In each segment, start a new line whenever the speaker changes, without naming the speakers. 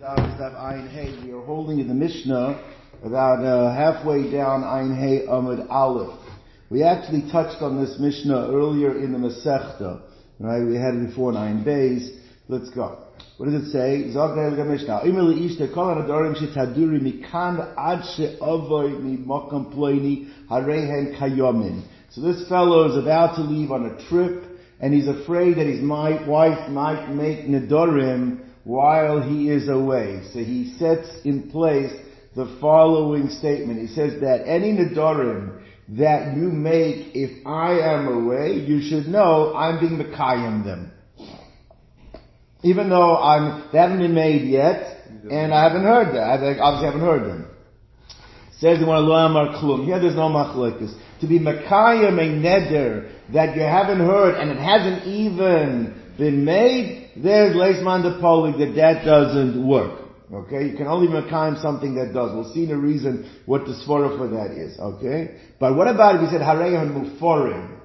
We are holding in the Mishnah about uh, halfway down Ein Hey Amud Aleph. We actually touched on this Mishnah earlier in the Masechta, right? We had it before Nine Days. Let's go. What does it say? So this fellow is about to leave on a trip, and he's afraid that his wife might make nedorim while he is away. So he sets in place the following statement. He says that any Nadorim that you make if I am away, you should know I'm being Mekayim them. Even though I'm, they haven't been made yet, and I haven't heard them. I obviously haven't heard them. Says in one of Klum. Here there's no machlekes. To be Mekayim a neder that you haven't heard and it hasn't even made, there's Leisman de Polig that that doesn't work. Okay, you can only Mekayim something that does. We'll see the reason what the svara for that is. Okay, but what about if he said Harehan Muforim?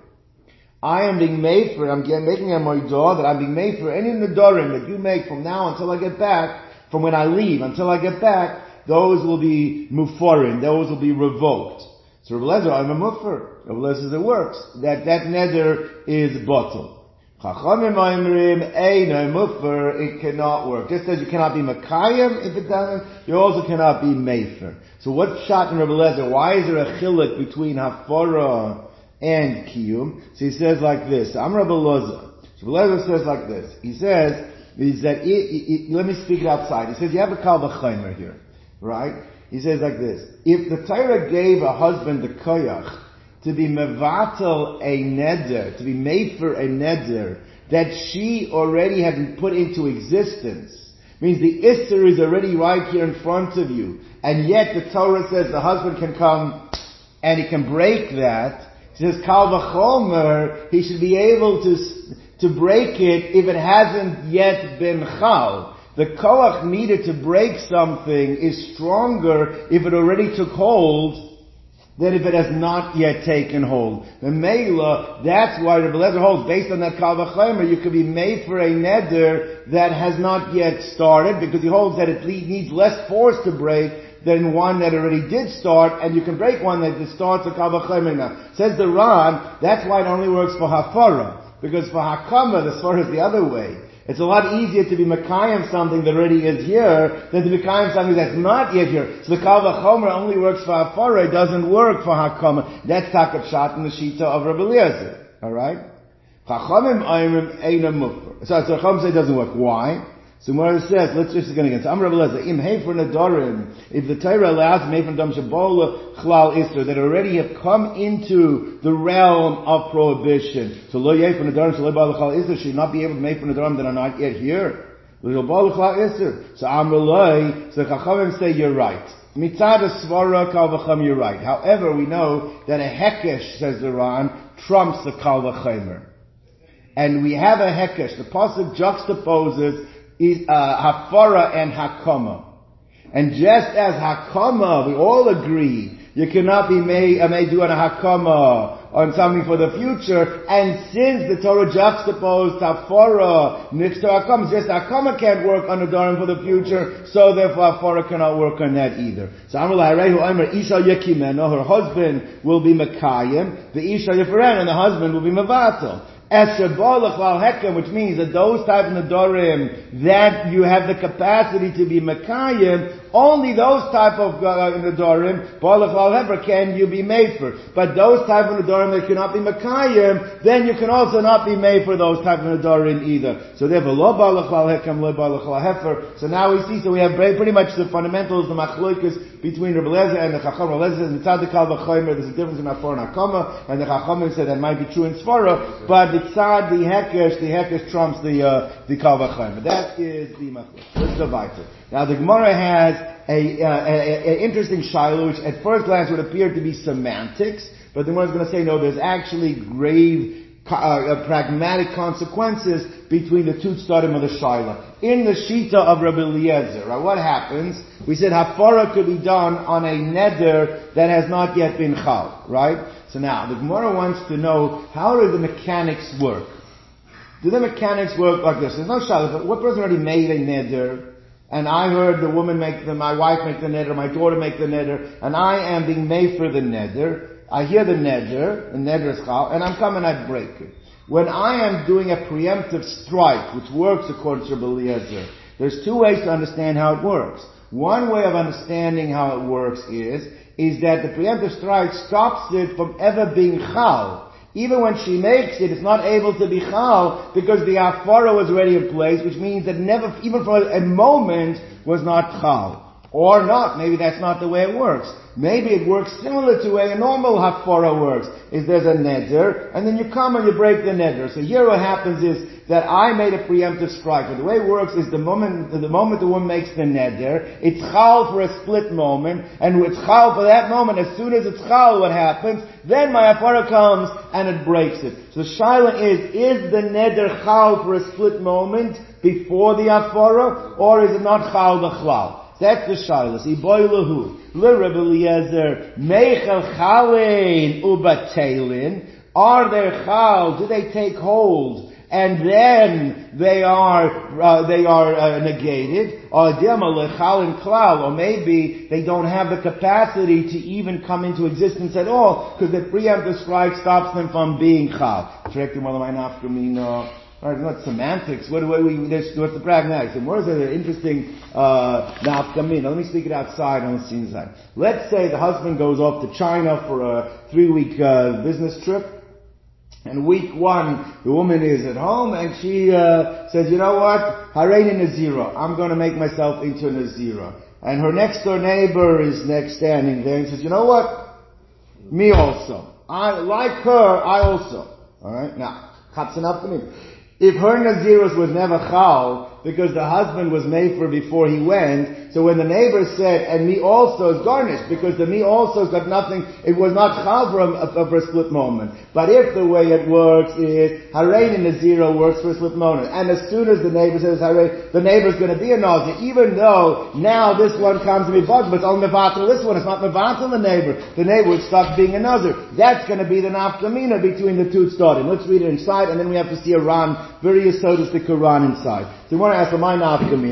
I am being made for, I'm making a moidah that I'm being made for any nedarim that you make from now until I get back, from when I leave until I get back, those will be muforim, those will be revoked. So Rabbi Lezer, I'm a muffer. Rabbi Lezer it works. That, that neder is bottle. Chachamim Oimrim Eino Muffer, it cannot work. Just as you cannot be Makayim if it doesn't, you also cannot be Mefer. So what's shot in Rabbi Lezer? Why is there a chilik between Hafara and Kiyum? So he says like this, I'm Rabbi Lezer. So Rabbi Lezer says like this. He says, is that, it, it, it, let me speak it outside. He says, you have a Kal here, right? He says like this, if the Torah gave a husband the koyach, to be mevatel a neder, to be made for a neder, that she already has put into existence, means the Isser is already right here in front of you, and yet the Torah says the husband can come and he can break that. He says Kal V'chomer, he should be able to, to break it if it hasn't yet been Chal. The koach needed to break something is stronger if it already took hold than if it has not yet taken hold. The Mela, that's why Rebbe Lezer holds, based on that Kavachemer, you could be made for a neder that has not yet started, because he holds that it needs less force to break than one that already did start, and you can break one that starts a Kavachemer now. Says the Ran, that's why it only works for Hafara, because for Hakama, the Svara is the other way. It's a lot easier to be Mekayim something that already is here than to be Mekayim something that's not yet here. So the Kal Chomer only works for Hafara, it doesn't work for Hakama. That's Takat Shot in the Shita of Rabbi Eliezer. Alright? Chachamim Ayrim Eina Mufar. So, so Chacham say it doesn't work. Why? So Gemara says, let's just again again. So Amr im hefer nedarim, if the Torah allows mefer dam shabola chlal ister that already have come into the realm of prohibition. So lo yefer nedarim shalo bal chlal ister should not be able to mefer nedarim that are not yet here. Lo bal chlal ister. So Amr Loi, so Chachamim say you're right. Mitzad svara kal v'cham, you're right. However, we know that a hekesh, says the Ran, trumps the kal v'chemer. And we have a hekesh. The pasuk juxtaposes is uh, hafara and hakama. And just as hakama, we all agree, you cannot be made, uh, made do on a hakama on something for the future. And since the Torah juxtaposed hafara next to hakama, just hakama can't work on a darim for the future, so therefore hafara cannot work on that either. So Amrullah Harehu Amr Isha Yekimeno, her husband will be Makayim, the Isha Yeferen, and the husband will be Mavatal which means that those type of Nadorim that you have the capacity to be Mekayim, only those type of uh, Nadorim, Balach can you be made for. But those type of Nadorim that cannot be Makayim, then you can also not be made for those type of Nadorim either. So therefore, Lo Balach Hekam, Lo Balach Hefer. So now we see, so we have pretty much the fundamentals, the Machloikas between Rabbi Lezer and the Chacham. Rabbi Lezer says, Mitzad Kal there's a difference in Afar and Akama, and the Chacham said that might be true in Svara, but Mitzad the Hekesh, the Hekesh trumps the, uh, the Kal That is the Machloik. Let's go to Now the Gemara has a, uh, interesting shiloh, which at first glance would appear to be semantics, but the Gemara is going to say, no, there's actually grave uh, uh, pragmatic consequences between the two stadim of the Shaila. In the Shita of Rabbi Eliezer, right, what happens? We said Hafara could be done on a neder that has not yet been chal, right? So now, the Gemara wants to know, how do the mechanics work? Do the mechanics work like this? There's no Shaila, but what person already made a neder? And I heard the woman make the, my wife make the neder, my daughter make the neder, and I am being made for the neder, I hear the neder, the neder is chal, and I'm coming, I break it. When I am doing a preemptive strike, which works according to Eliezer, there's two ways to understand how it works. One way of understanding how it works is, is that the preemptive strike stops it from ever being chal. Even when she makes it, it's not able to be chal because the afara was already in place, which means that never, even for a moment, was not chal. Or not, maybe that's not the way it works. Maybe it works similar to the way a normal hafara works. Is there's a neder, and then you come and you break the neder. So here what happens is that I made a preemptive strike. But the way it works is the moment, the moment the woman makes the neder, it's chal for a split moment, and it's chal for that moment. As soon as it's chal, what happens? Then my hafara comes and it breaks it. So shaila is, is the neder chal for a split moment before the hafara, or is it not chal? That's the shilas. Iboilahu. L'Rebbe Eliezer. Meichel chalein ubatelin. Are there chal? Do they take hold? And then they are uh, they are uh, negated, or or maybe they don't have the capacity to even come into existence at all because the preemptive strike stops them from being chal. Right, not semantics. What, what we, what's the what is an interesting, uh? Let me speak it outside on the scene side. Let's say the husband goes off to China for a three week, uh, business trip. And week one, the woman is at home and she, uh, says, you know what? Harein Nazira. I'm gonna make myself into a Nazira. And her next door neighbor is next standing there and says, you know what? Me also. I, like her, I also. Alright? Now, that's enough for me. If her Nazirus was never Chal, because the husband was made for before he went. So when the neighbor said, and me also is garnished, because the me also has got nothing, it was not chal for a, split moment. But if the way it works is, harein in the zero works for a split moment, and as soon as the neighbor says harein, the neighbor's going to be a nausea, even though now this one comes to be bugged, but it's only mevatel this one, it's not mevatel the neighbor. The neighbor would stop being a nazir. That's going to be the nafkamina between the two starting. Let's read it inside, and then we have to see a ran, very so does the Quran inside. We want to ask my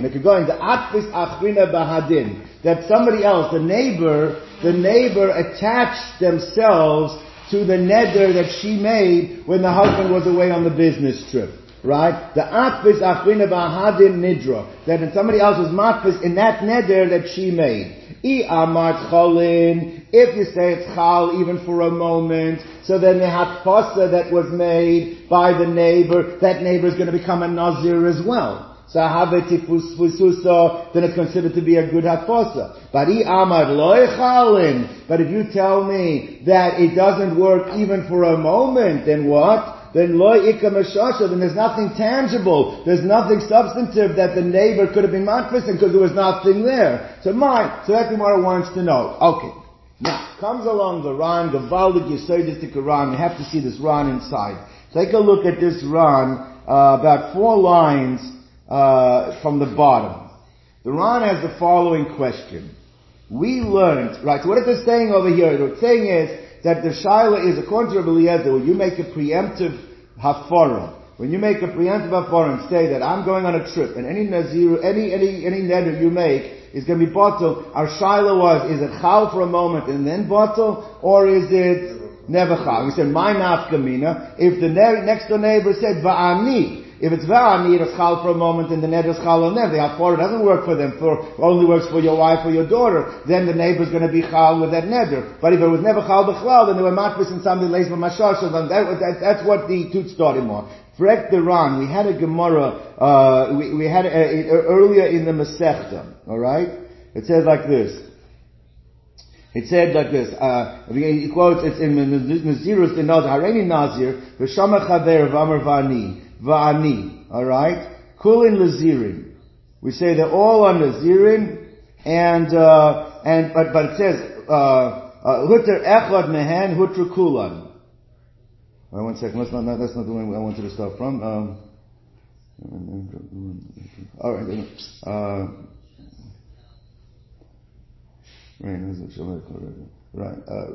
could go into atfis achrina bahadin. That somebody else, the neighbor, the neighbor attached themselves to the neder that she made when the husband was away on the business trip. Right? The atfis achrina bahadin nidra. That somebody else was matfis in that neder that she made. I amart cholin. If you say it's chal even for a moment, so then the hatfasa that was made by the neighbor, that neighbor is going to become a nazir as well. Then it's considered to be a good hatfosa. But But if you tell me that it doesn't work even for a moment, then what? Then loy ikamashasha, then there's nothing tangible, there's nothing substantive that the neighbor could have been matfising because there was nothing there. So my, so that Gemara wants to know. Okay. Now, comes along the Ran, Gavaldik Yisodistic Ran, you have to see this Ran inside. Take a look at this Ran, uh, about four lines uh, from the bottom. The Ran has the following question. We learned, right, so what is it saying over here? What it's saying is that the Shaila is, according to Rabbi Eliezer, when you make a preemptive hafara, when you make a preemptive hafara and say that I'm going on a trip, and any nazir, any, any, any neder you make is going to be bottle, our Shaila was, is it chal for a moment and then bottle, or is it never chal? We said, my nafkamina, if the ne- next door neighbor said, va'ani, if it's need a chal for a moment and the neder is chal on them, the hafara doesn't work for them, for, only works for your wife or your daughter, then the neighbor's going to be chal with that neder. But if it was never chal b'chlal, then they were matris and something lays mashar, so then that, that, that's what the tut started more. Frek the Ran, we had a Gemara, uh, we, we had a, a, earlier in the Masechta, alright? It says like this. It said like this, uh, he quotes, it's in Nazirus the Nod, Hareni Nazir, V'shama Chaver V'amar Vani, Va'ani. Alright? Kulin Lazirin. We say they're all on Lazirin, and, uh, and, but, but it says, uh, uh, Hutter Echad Mehen Hutter Kulan. Wait one second, that's not, that's not the one I wanted to start from. Um, alright, uh, right, uh,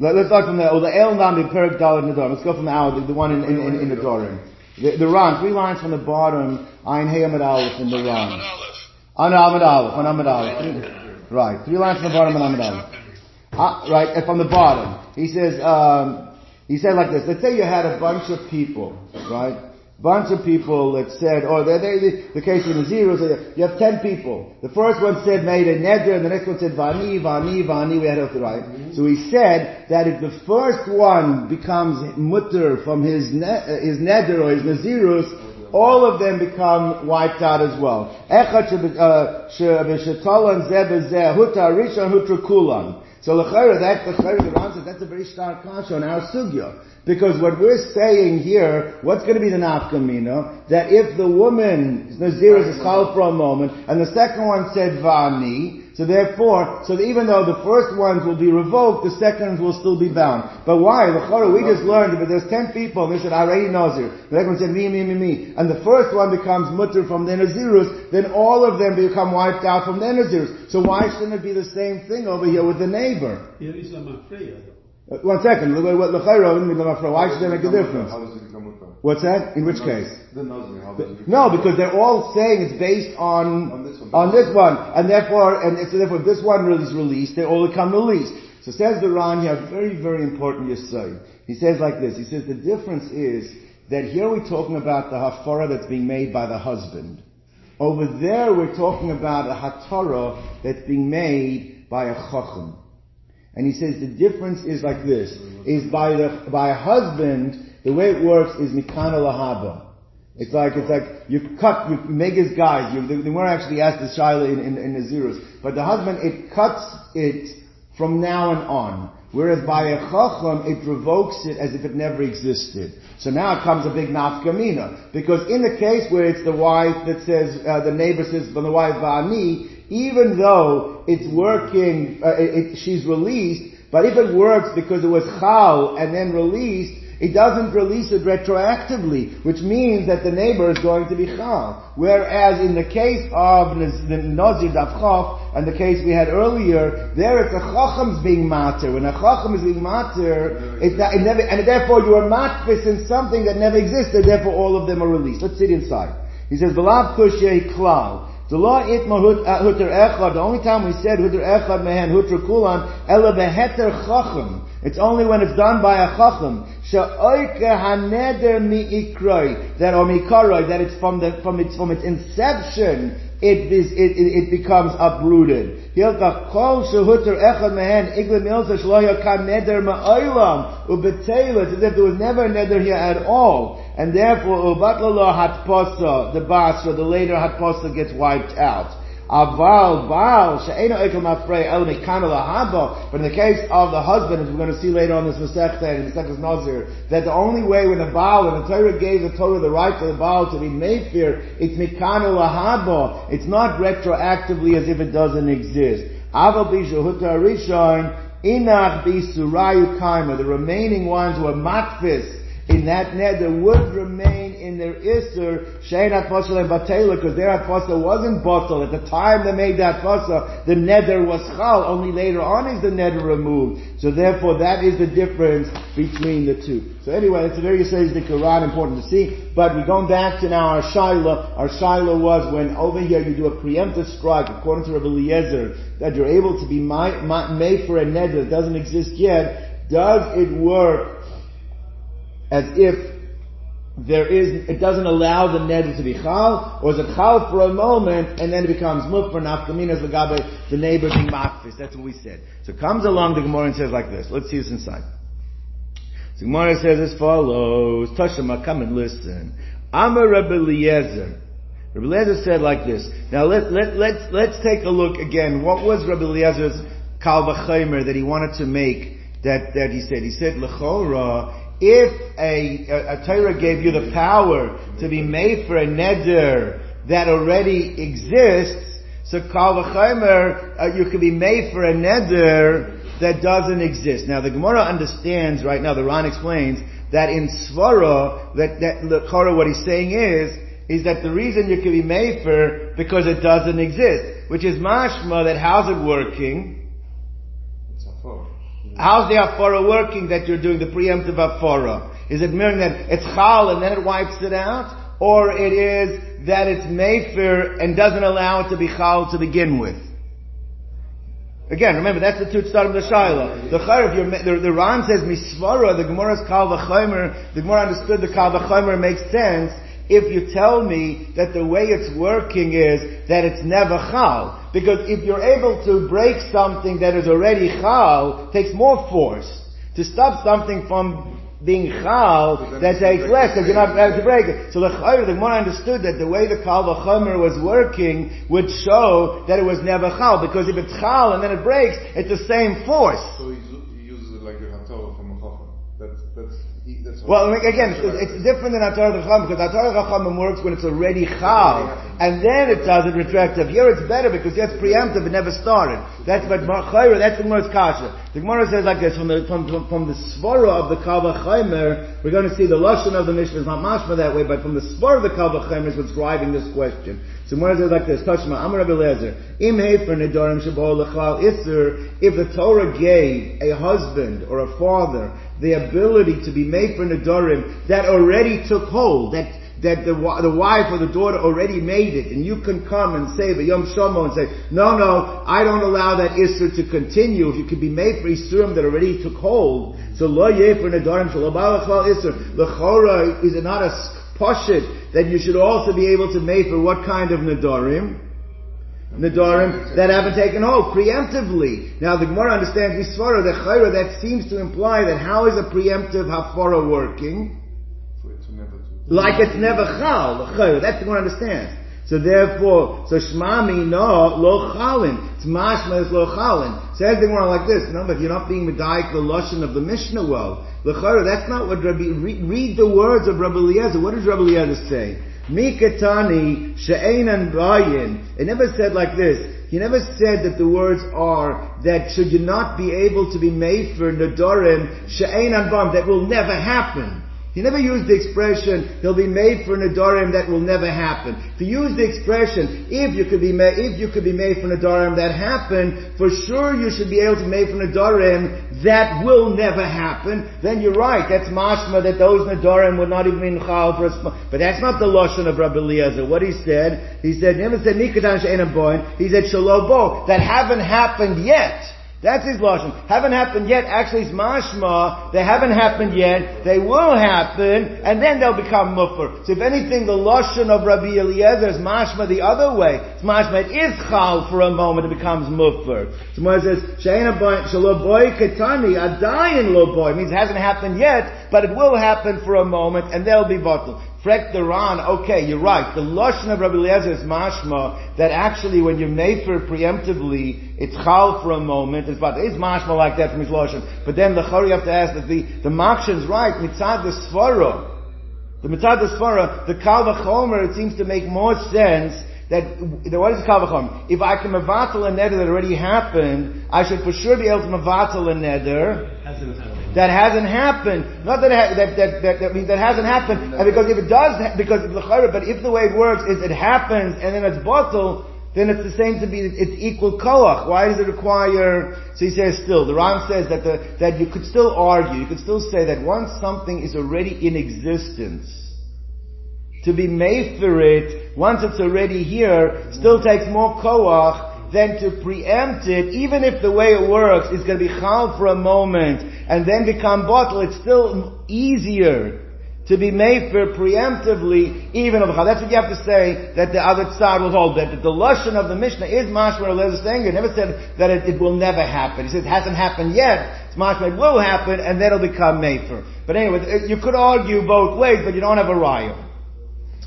let, us start from the, oh, the El Nami Perik Dalit Nadar. Let's go from the hour, the, the one in, in, in, in the Dorim. The, the Ran, three lines from the bottom, Ein Heyamad Aleph in the Ran. On Amid Aleph, on Amid Aleph. Right, three lines from the bottom on Amid Aleph. Uh, right, from the bottom. He says, um, he said like this, let's say you had a bunch of people, right? Bunch of people that said, or they, they, the case of the zeros, you have ten people. The first one said made a neder, and the next one said vani, vani, vani, we had it right. Mm-hmm. So he said that if the first one becomes mutter from his, ne- uh, his neder or his nazirus, all of them become wiped out as well. So l'chayra, that the the Ran says that's a very stark kasha on our sugya. Because what we're saying here, what's going to be the nafkamina? That if the woman, Nazir is chal for a moment, and the second one said vani, so therefore, so even though the first ones will be revoked, the second ones will still be bound. But why? The we just learned that there's ten people, and they said, I already Nazir. The second one said, me, me, me, me. And the first one becomes mutter from the Nazirus, then all of them become wiped out from the Nazirus. So why shouldn't it be the same thing over here with the neighbor? Uh, one second. Why should they make a difference? What's that? In which case? No, because they're all saying it's based on on this one, on this one. and therefore, and so therefore, this one really is released, they all become released. So says the Ran here, very very important yesod. He says like this. He says the difference is that here we're talking about the hafara that's being made by the husband. Over there, we're talking about a hatara that's being made by a chacham. And he says the difference is like this, is by the, by a husband, the way it works is mikana lahaba. It's like, it's like, you cut, you make his guys, you, they, they weren't actually asked the shaila in, in, in Nazirus. But the husband, it cuts it from now and on. Whereas by a chacham, it revokes it as if it never existed. So now it comes a big nafkamina. Because in the case where it's the wife that says, uh, the neighbor says, from the wife va'ani, even though it's working, uh, it, it, she's released, but if it works because it was chal and then released, it doesn't release it retroactively, which means that the neighbor is going to be chal. Whereas in the case of the Nazir Davchof, and the case we had earlier, there it's a chacham's being matter. When a chacham is being matter, it, it never, and therefore you are matfis in something that never existed, therefore all of them are released. Let's sit inside. He says, V'lav kushei klal. The law itma uh, huter echad. The only time we said huter echad mehen huter kulan ela beheter chacham. It's only when it's done by a chacham. That or mikaroi. That it's from the from its from its inception. It is it, it, it becomes uprooted. It's as if there was never a neder here at all and therefore ubatlala hatposa, the basra, the later hatposa gets wiped out. Aval Baal She'ena Ekel Mafrei El Haba. But in the case of the husband, as we're going to see later on this Masechta and second Nazir, that the only way when the Baal and the Torah gave the Torah the right for the Baal to be made fear, it's Mikana Lahaba. It's not retroactively as if it doesn't exist. Aval Bishahuta Rishon Inach Bisurayu Kaima. The remaining ones were matfis in that nether would remain in their Isser, Shein Atfasal and Batela, because their Atfasal wasn't bottle. At the time they made that Atfasal, the nether was Chal, only later on is the nether removed. So therefore that is the difference between the two. So anyway, it's a very the Quran, important to see. But we're going back to now our Shaila. Our Shaila was when over here you do a preemptive strike, according to Rabbi Eliezer, that you're able to be made for a nether that doesn't exist yet. Does it work as if there is, it doesn't allow the neder to be chal, or is it chal for a moment, and then it becomes mukfer nafkaminas legabe, the neighbor being makfis. That's what we said. So comes along the Gemara and says like this. Let's see this inside. So Gemara says as follows, Tashama, come and listen. Amar Rabbi Eliezer. Rabbi Eliezer said like this. Now let, let, let's, let's take a look again. What was Rabbi Eliezer's kal that he wanted to make that, that he said? He said, Lechora, if a, a, a Torah gave you the power to be made for a neder that already exists, so kal uh, you could be made for a neder that doesn't exist. Now the Gemara understands right now, the Ran explains, that in Svara, that, that the Korah, what he's saying is, is that the reason you could be made for, because it doesn't exist. Which is mashma, that how's it working? How's the afara working that you're doing the preemptive afara? Is it meaning that it's chal and then it wipes it out? Or it is that it's Mefer and doesn't allow it to be Chal to begin with. Again, remember, that's the two start of the Shaila. The Chayr, if the, the says Misvara, the Gemara's Kal V'chomer, the Gemara understood the Kal V'chomer makes sense if you tell me that the way it's working is that it's never Chal. Because if you're able to break something that is already Chal, takes more force. To stop something from being chal, that takes less because you're not able to break it. So the Chayr, the Gemara understood that the way the Kal V'chomer was working would show that it was never chal, because if it's chal and then it breaks, it's the same force.
So
well, again, it's, it's different than Atar Chacham because Atar Chacham works when it's already Chal, and then it does it retroactive. Here it's better because it's preemptive, it never started. That's what Chayra, that's the Gemara's Kasha. The Gemara says like this, from the, from, from, from the Svara of the Kava Chaymer, we're going to see the Lashon of the Mishnah is not mashma that way, but from the Svara of the Kava Chaymer is what's driving this question. So Gemara says like this, Tashma, Rabbi Lezer, Im Hefer Lechal if the Torah gave a husband or a father the ability to be made for Nadarim that already took hold, that that the, the wife or the daughter already made it, and you can come and say, the Yom Shomo, and say, no, no, I don't allow that Isser to continue. If you could be made for Isurim that already took hold, so Lo Yeh for Nadarim, Shalabal Isser, Lechora, is not a poshit that you should also be able to make for what kind of Nadarim? Nadarim that haven't taken hold preemptively. Now the Gemara understands Misvara, the Chayra, that seems to imply that how is a preemptive Hafara working? Like it's never Chal, the Chayra, that's the Gemara understands. So therefore, so Shmami no lo chalin. It's mashma is lo chalin. Says the Gemara like this. No, but you're not being medayik the lashon of the Mishnah well. L'chara, that's not what Rabbi. Read, read the words of Rabbi Eliezer. What does Rabbi Eliezer say? Mikatani she'enan bayin. It never said like this. He never said that the words are that should you not be able to be made for nadorim she'enan bam that will never happen. He never used the expression, he'll be made for Nadarim that will never happen. To use the expression, if you could be made, if you could be made for Nadarim that happened, for sure you should be able to be made for Nadarim that will never happen, then you're right. That's mashma that those Nadarim would not even be Chal for a But that's not the Lashon of Rabbi Eliezer. What he said, he said, he never said She'enam He said Shalobo, that haven't happened yet. That's his lashon. Haven't happened yet. Actually, it's mashma. They haven't happened yet. They will happen, and then they'll become muffer. So, if anything, the lashon of Rabbi Eliezer is mashma the other way. It's mashma. It is chal for a moment. It becomes muffer. So, it says sheina shaloboy ketani adayin it means it hasn't happened yet, but it will happen for a moment, and they'll be bottled. Frek the Ran, okay, you're right. The Lashon of Rabbi Eliezer is mashma, that actually when you're made for preemptively, it's chal for a moment, it's but it's mashma like that from his Lashon. But then the Chari have to ask that the, the Makshan's right, mitzad the Svara, the mitzad the Svara, the Kal V'chomer, it seems to make more sense that, what is Kal V'chomer? If I can mevatel a neder that already happened, I should for sure be able to mevatel a neder that hasn't happened. Not that ha- that, that, that, that, means that hasn't happened. And because if it does, because but if the way it works is it happens and then it's bottle, then it's the same to be, it's equal koach. Why does it require, so he says still, the Ran says that the, that you could still argue, you could still say that once something is already in existence, to be made for it, once it's already here, still takes more koach than to preempt it, even if the way it works is going to be chal for a moment and then become bottle, it's still easier to be made for preemptively, even of That's what you have to say that the other side will hold. That the lashon of the Mishnah is mashma Eliezer saying. Never said that it, it, will never happen. He said it hasn't happened yet. It's mashma it will happen, and then it'll become made for. But anyway, you could argue both ways, but you don't have a raya.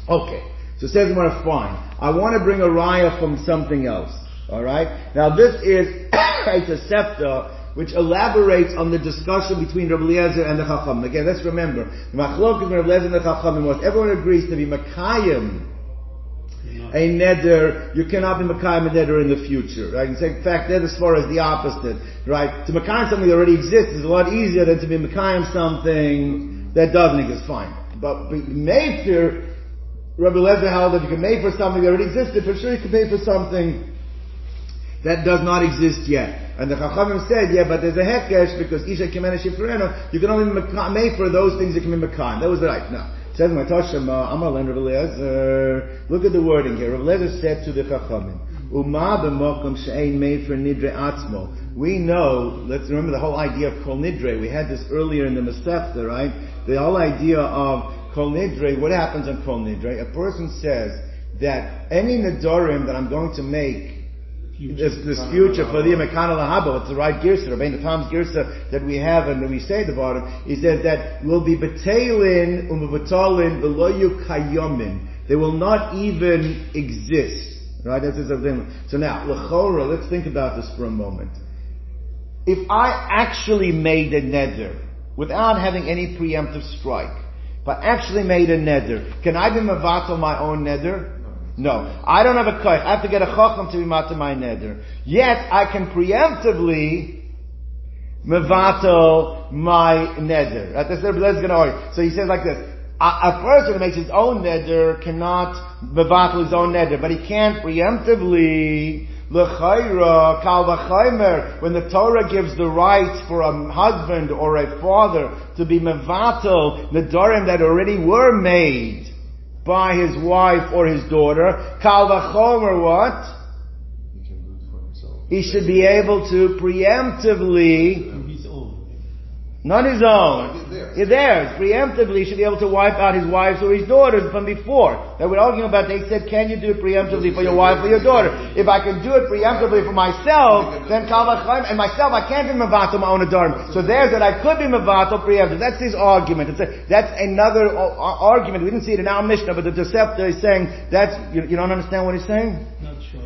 Okay. So says Gemara, fine. I want to bring a raya from something else. Alright? Now this is a Tosefta which elaborates on the discussion between Rabbi Eliezer and the Chacham. Again, let's remember, the Machlok between Rabbi Eliezer and the Chacham was everyone agrees to be Makayim a neder, you cannot be Makayim a neder in the future, right? In fact, that as far as the opposite, right? To Makayim something that already exists is a lot easier than to be Makayim something that doesn't exist, fine. But Mayfair, Rabbi Eliezer held that you can make for something that already existed, for sure you can pay for something that does not exist yet. And the Chachamim said, yeah, but there's a hekesh because Isha Kimena Shifrena, you can only make for those things that can be Mekayim. That was right. No. Says my Rav Eliezer. Look at the wording here. Rav said to the Chachamim, Uma b'mokum made for nidre atzmo. We know, let's remember the whole idea of kol nidre. We had this earlier in the Masechta, right? The whole idea of kol nidre, what happens on kol nidre? A person says that any nidorim that I'm going to make this, this future for the Mekana Lahaba, it's the right Girsa, Rabbeinu Tam's Girsa that we have and that we say at the bottom, he says that will be betalin umabatalin beloyu kayomin. They will not even exist. Right? That's his So now, lechora, let's think about this for a moment. If I actually made a neder, without having any preemptive strike, but actually made a neder, can I be mavatal my own neder? No. I don't have a koich. I have to get a chacham to be mata my neder. Yet, I can preemptively mevatel my neder. That's what going to. So he says like this. A, a, person who makes his own neder cannot mevatel his own neder, but he can preemptively kal when the Torah gives the right for a husband or a father to be mevatel, the dorim that already were made, by his wife or his daughter, kal vachomer what? He should be able to preemptively not his own. It's theirs. Preemptively, he should be able to wipe out his wives or his daughters from before. They were arguing about, they said, can you do it preemptively for your wife or your daughter? If I can do it preemptively for myself, then Kalvachim, and myself, I can't be Mavato my own Adarm. So there's that I could be Mavato preemptive. That's his argument. It's a, that's another argument. We didn't see it in our Mishnah, but the Tosefta is saying, that's, you, you don't understand what he's saying?
Not sure.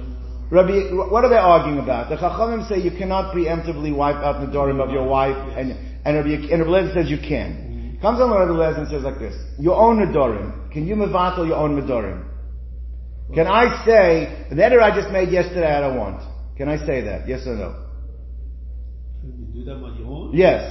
Rabbi, what are they arguing about? The Chachamim say you cannot preemptively wipe out the Dorim of your wife and and Rabbi, and Rabbi says you can. Comes on Rabbi Lezer and says like this, your own Medorim, can you mevatel your own Medorim? Can I say, the neder I just made yesterday I don't want? Can I say that? Yes or no?
Can you do that on your own?
Yes.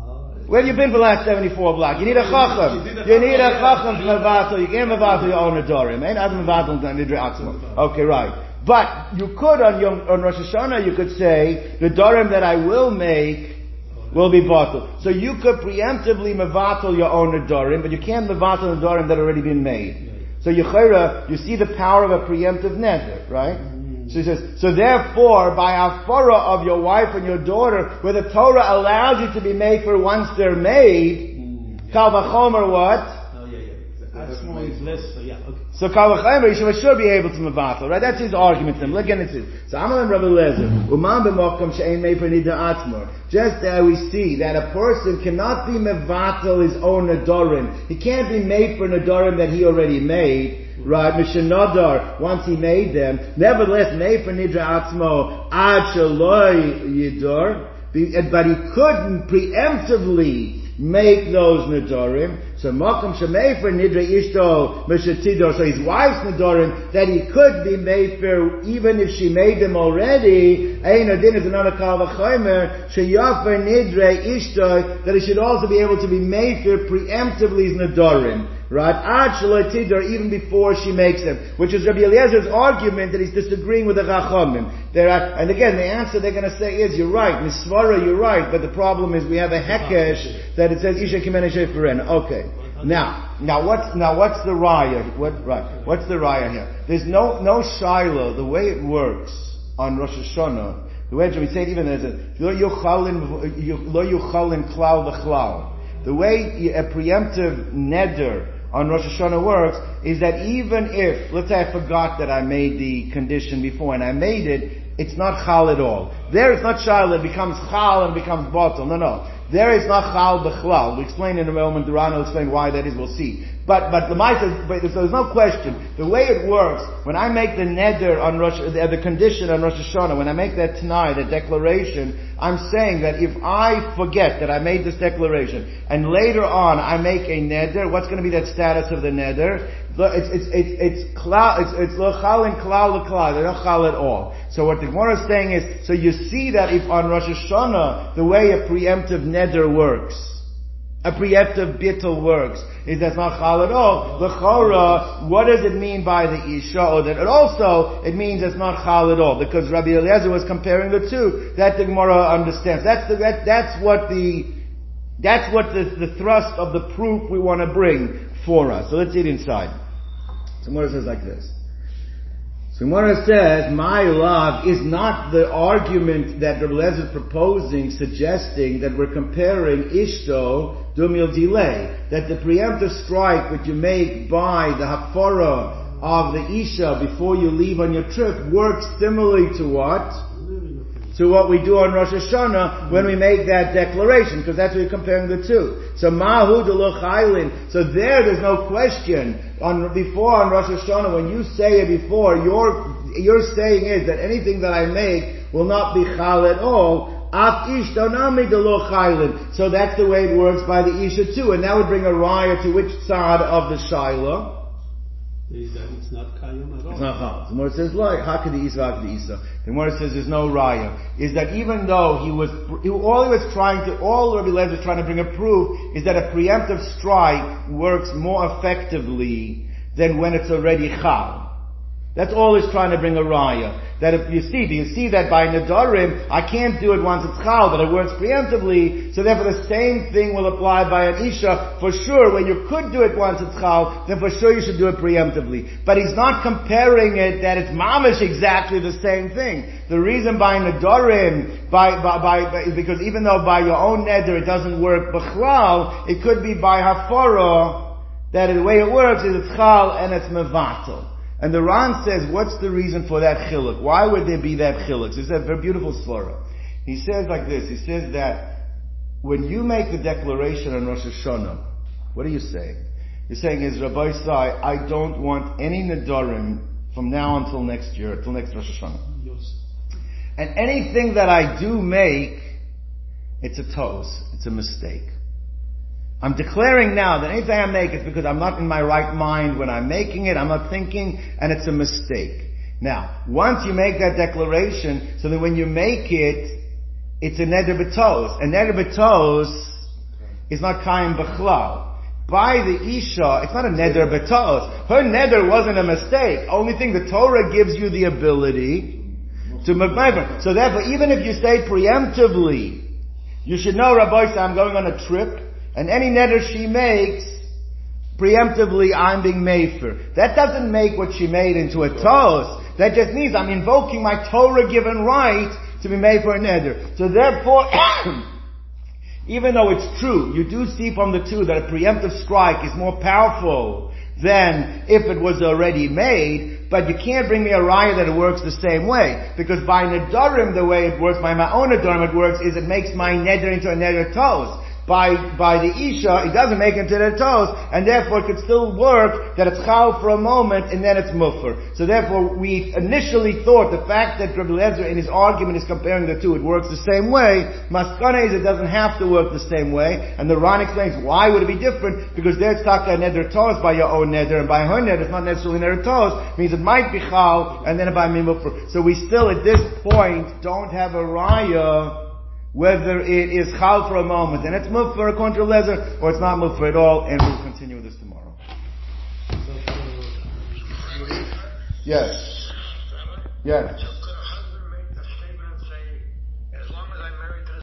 Ah, Where have you been for the last 74 blocks? You need a chacham. You need a chacham to mevatel. You can't mevatel your own Medorim. Ain't other mevatel nidre atzma. Okay, right. But you could on Yom, on Rosh Hashanah you could say the dorim that I will make will be bottled. So you could preemptively mevatel your own nedarim, but you can't mevatel nedarim that already been made. So Yechira, you see the power of a preemptive neder, right? Mm. So he says, so therefore, by afara of your wife and your daughter, where the Torah allows you to be made for once they're made, mm. Kal vachomer what?
is less, so yeah, okay.
So Kalachaymer, you should be able to mevatel, right? That's his argument to him. Look, again, it. So Amal and Rabbi Lezer, Uman b'mokum she'ein made for nida atmor. Just there we see that a person cannot be mevatel his own nadorim. He can't be made for nadorim that he already made. Right, Mishanadar, once he made them, nevertheless made for Nidra Atzmo, Ad Shaloi Yidor, but he couldn't preemptively make those Nidorim. So Makam Shemay for Nidra Ishto Meshatidor, so his wife's Nidorim, that he could be made for even if she made them already. Ein Adin is another Kalvachomer, Sheyafer Nidra Ishto, that he should also be able to be made for preemptively his Nidorim. Right? Ad Tidor, even before she makes them. Which is Rabbi Eliezer's argument that he's disagreeing with the Chachamim. There are, and again, the answer they're going to say is, you're right, Misvara, you're right, but the problem is we have a Hekesh that it says Isha Kimene Sheferen. Okay. Now, now what's, now what's the raya? What, right, what's the raya here? There's no, no Shiloh, the way it works on Rosh Hashanah, the way we say it even there's a, lo yuchalin klal v'chlal. The way a preemptive neder on Rosh Hashanah works is that even if, let's say I forgot that I made the condition before and I made it, it's not chal at all. There it's not chal, it becomes chal and becomes bottle. No, no. There is not chal bechlal. We explain in a moment, Duran will explain why that is, we'll see. But, but the Maisa, but there's no question. The way it works, when I make the neder on Rosh, the, the condition on Rosh Hashanah, when I make that tonight, the declaration, I'm saying that if I forget that I made this declaration, and later on I make a neder, what's going to be that status of the neder? It's, it's, it's, it's klal, it's, it's lo chal and klal l'klal. They don't chal at all. So what the Gemara is saying is, so you see that if on Rosh Hashanah, the way a preemptive neder works, a preemptive bittul works, is that's not chal at all. L'chora, what does it mean by the isha? Or that it also, it means it's not chal at all. Because Rabbi Eliezer was comparing the two. That the Gemara understands. That's the, that, that's what the That's what the, the thrust of the proof we want to bring for us. So let's see it inside. So Gemara says like this. So says, my love is not the argument that Rabbi Lezer is proposing, suggesting that we're comparing Ishto, Dumil delay, that the preemptive strike that you make by the Hafara of the Isha before you leave on your trip works similarly to what? To what we do on Rosh Hashanah when we make that declaration, because that's what you're comparing the two. So Mahu Chaylin. So there, there's no question. On before on Rosh Hashanah, when you say it before, your your saying is that anything that I make will not be chal at all. So that's the way it works by the Isha too. And that would bring a riot to which side of the Shiloh?
it's not.
It's not. The Gemara says, like, hakadi isa, hakadi isa. The Gemara says there's no raya. Is that even though he was, all he was trying to, all Rabbi Lezer was trying to bring a proof is that a preemptive strike works more effectively than when it's already chal. That's all he's trying to bring a raya. That if you see, do you see that by Nadarim, I can't do it once it's chal, but it works preemptively, so therefore the same thing will apply by an Isha. For sure, when you could do it once it's chal, then for sure you should do it preemptively. But he's not comparing it that it's mamish exactly the same thing. The reason by Nadarim, by, by, by, because even though by your own neder it doesn't work b'chlal, it could be by hafara, that the way it works is it's chal and it's mevatel. And the Ran says, what's the reason for that chiluk? Why would there be that chiluk? It's a very beautiful svara. He says like this, he says that when you make the declaration on Rosh Hashanah, what are you saying? You're saying is, Rabbi Sai, I don't want any Nadarim from now until next year, until next Rosh Hashanah. Yes. And anything that I do make, it's a toes, it's a mistake. I'm declaring now that anything I make is because I'm not in my right mind when I'm making it, I'm not thinking, and it's a mistake. Now, once you make that declaration, so that when you make it, it's a neder betos. A neder betos is not kaim b'chlal. By the Isha, it's not a neder betos. Her neder wasn't a mistake. Only thing, the Torah gives you the ability to make So therefore, even if you say preemptively, you should know, Rabbi, I'm going on a trip, and any neder she makes, preemptively I'm being made for. That doesn't make what she made into a toast. That just means I'm invoking my Torah given right to be made for a neder. So therefore, even though it's true, you do see from the two that a preemptive strike is more powerful than if it was already made, but you can't bring me a raya that it works the same way. Because by Nedarim, the way it works, by my own Nedarim it works, is it makes my Neder into a Neder toast by, by the Isha, it doesn't make it to their toes, and therefore it could still work that it's chal for a moment and then it's muffer. So therefore we initially thought the fact that Rabbi Lezer in his argument is comparing the two, it works the same way. Maskana is it doesn't have to work the same way, and the Ran explains why would it be different, because there's taka neder toes by your own neder, and by her neder it's not necessarily neder toes, means it might be chal, and then by mimuffer. So we still at this point don't have a raya whether it is chal for a moment and it's moved for a contra lezer, or it's not moved for at all, and we'll continue this tomorrow. Yes. Yes.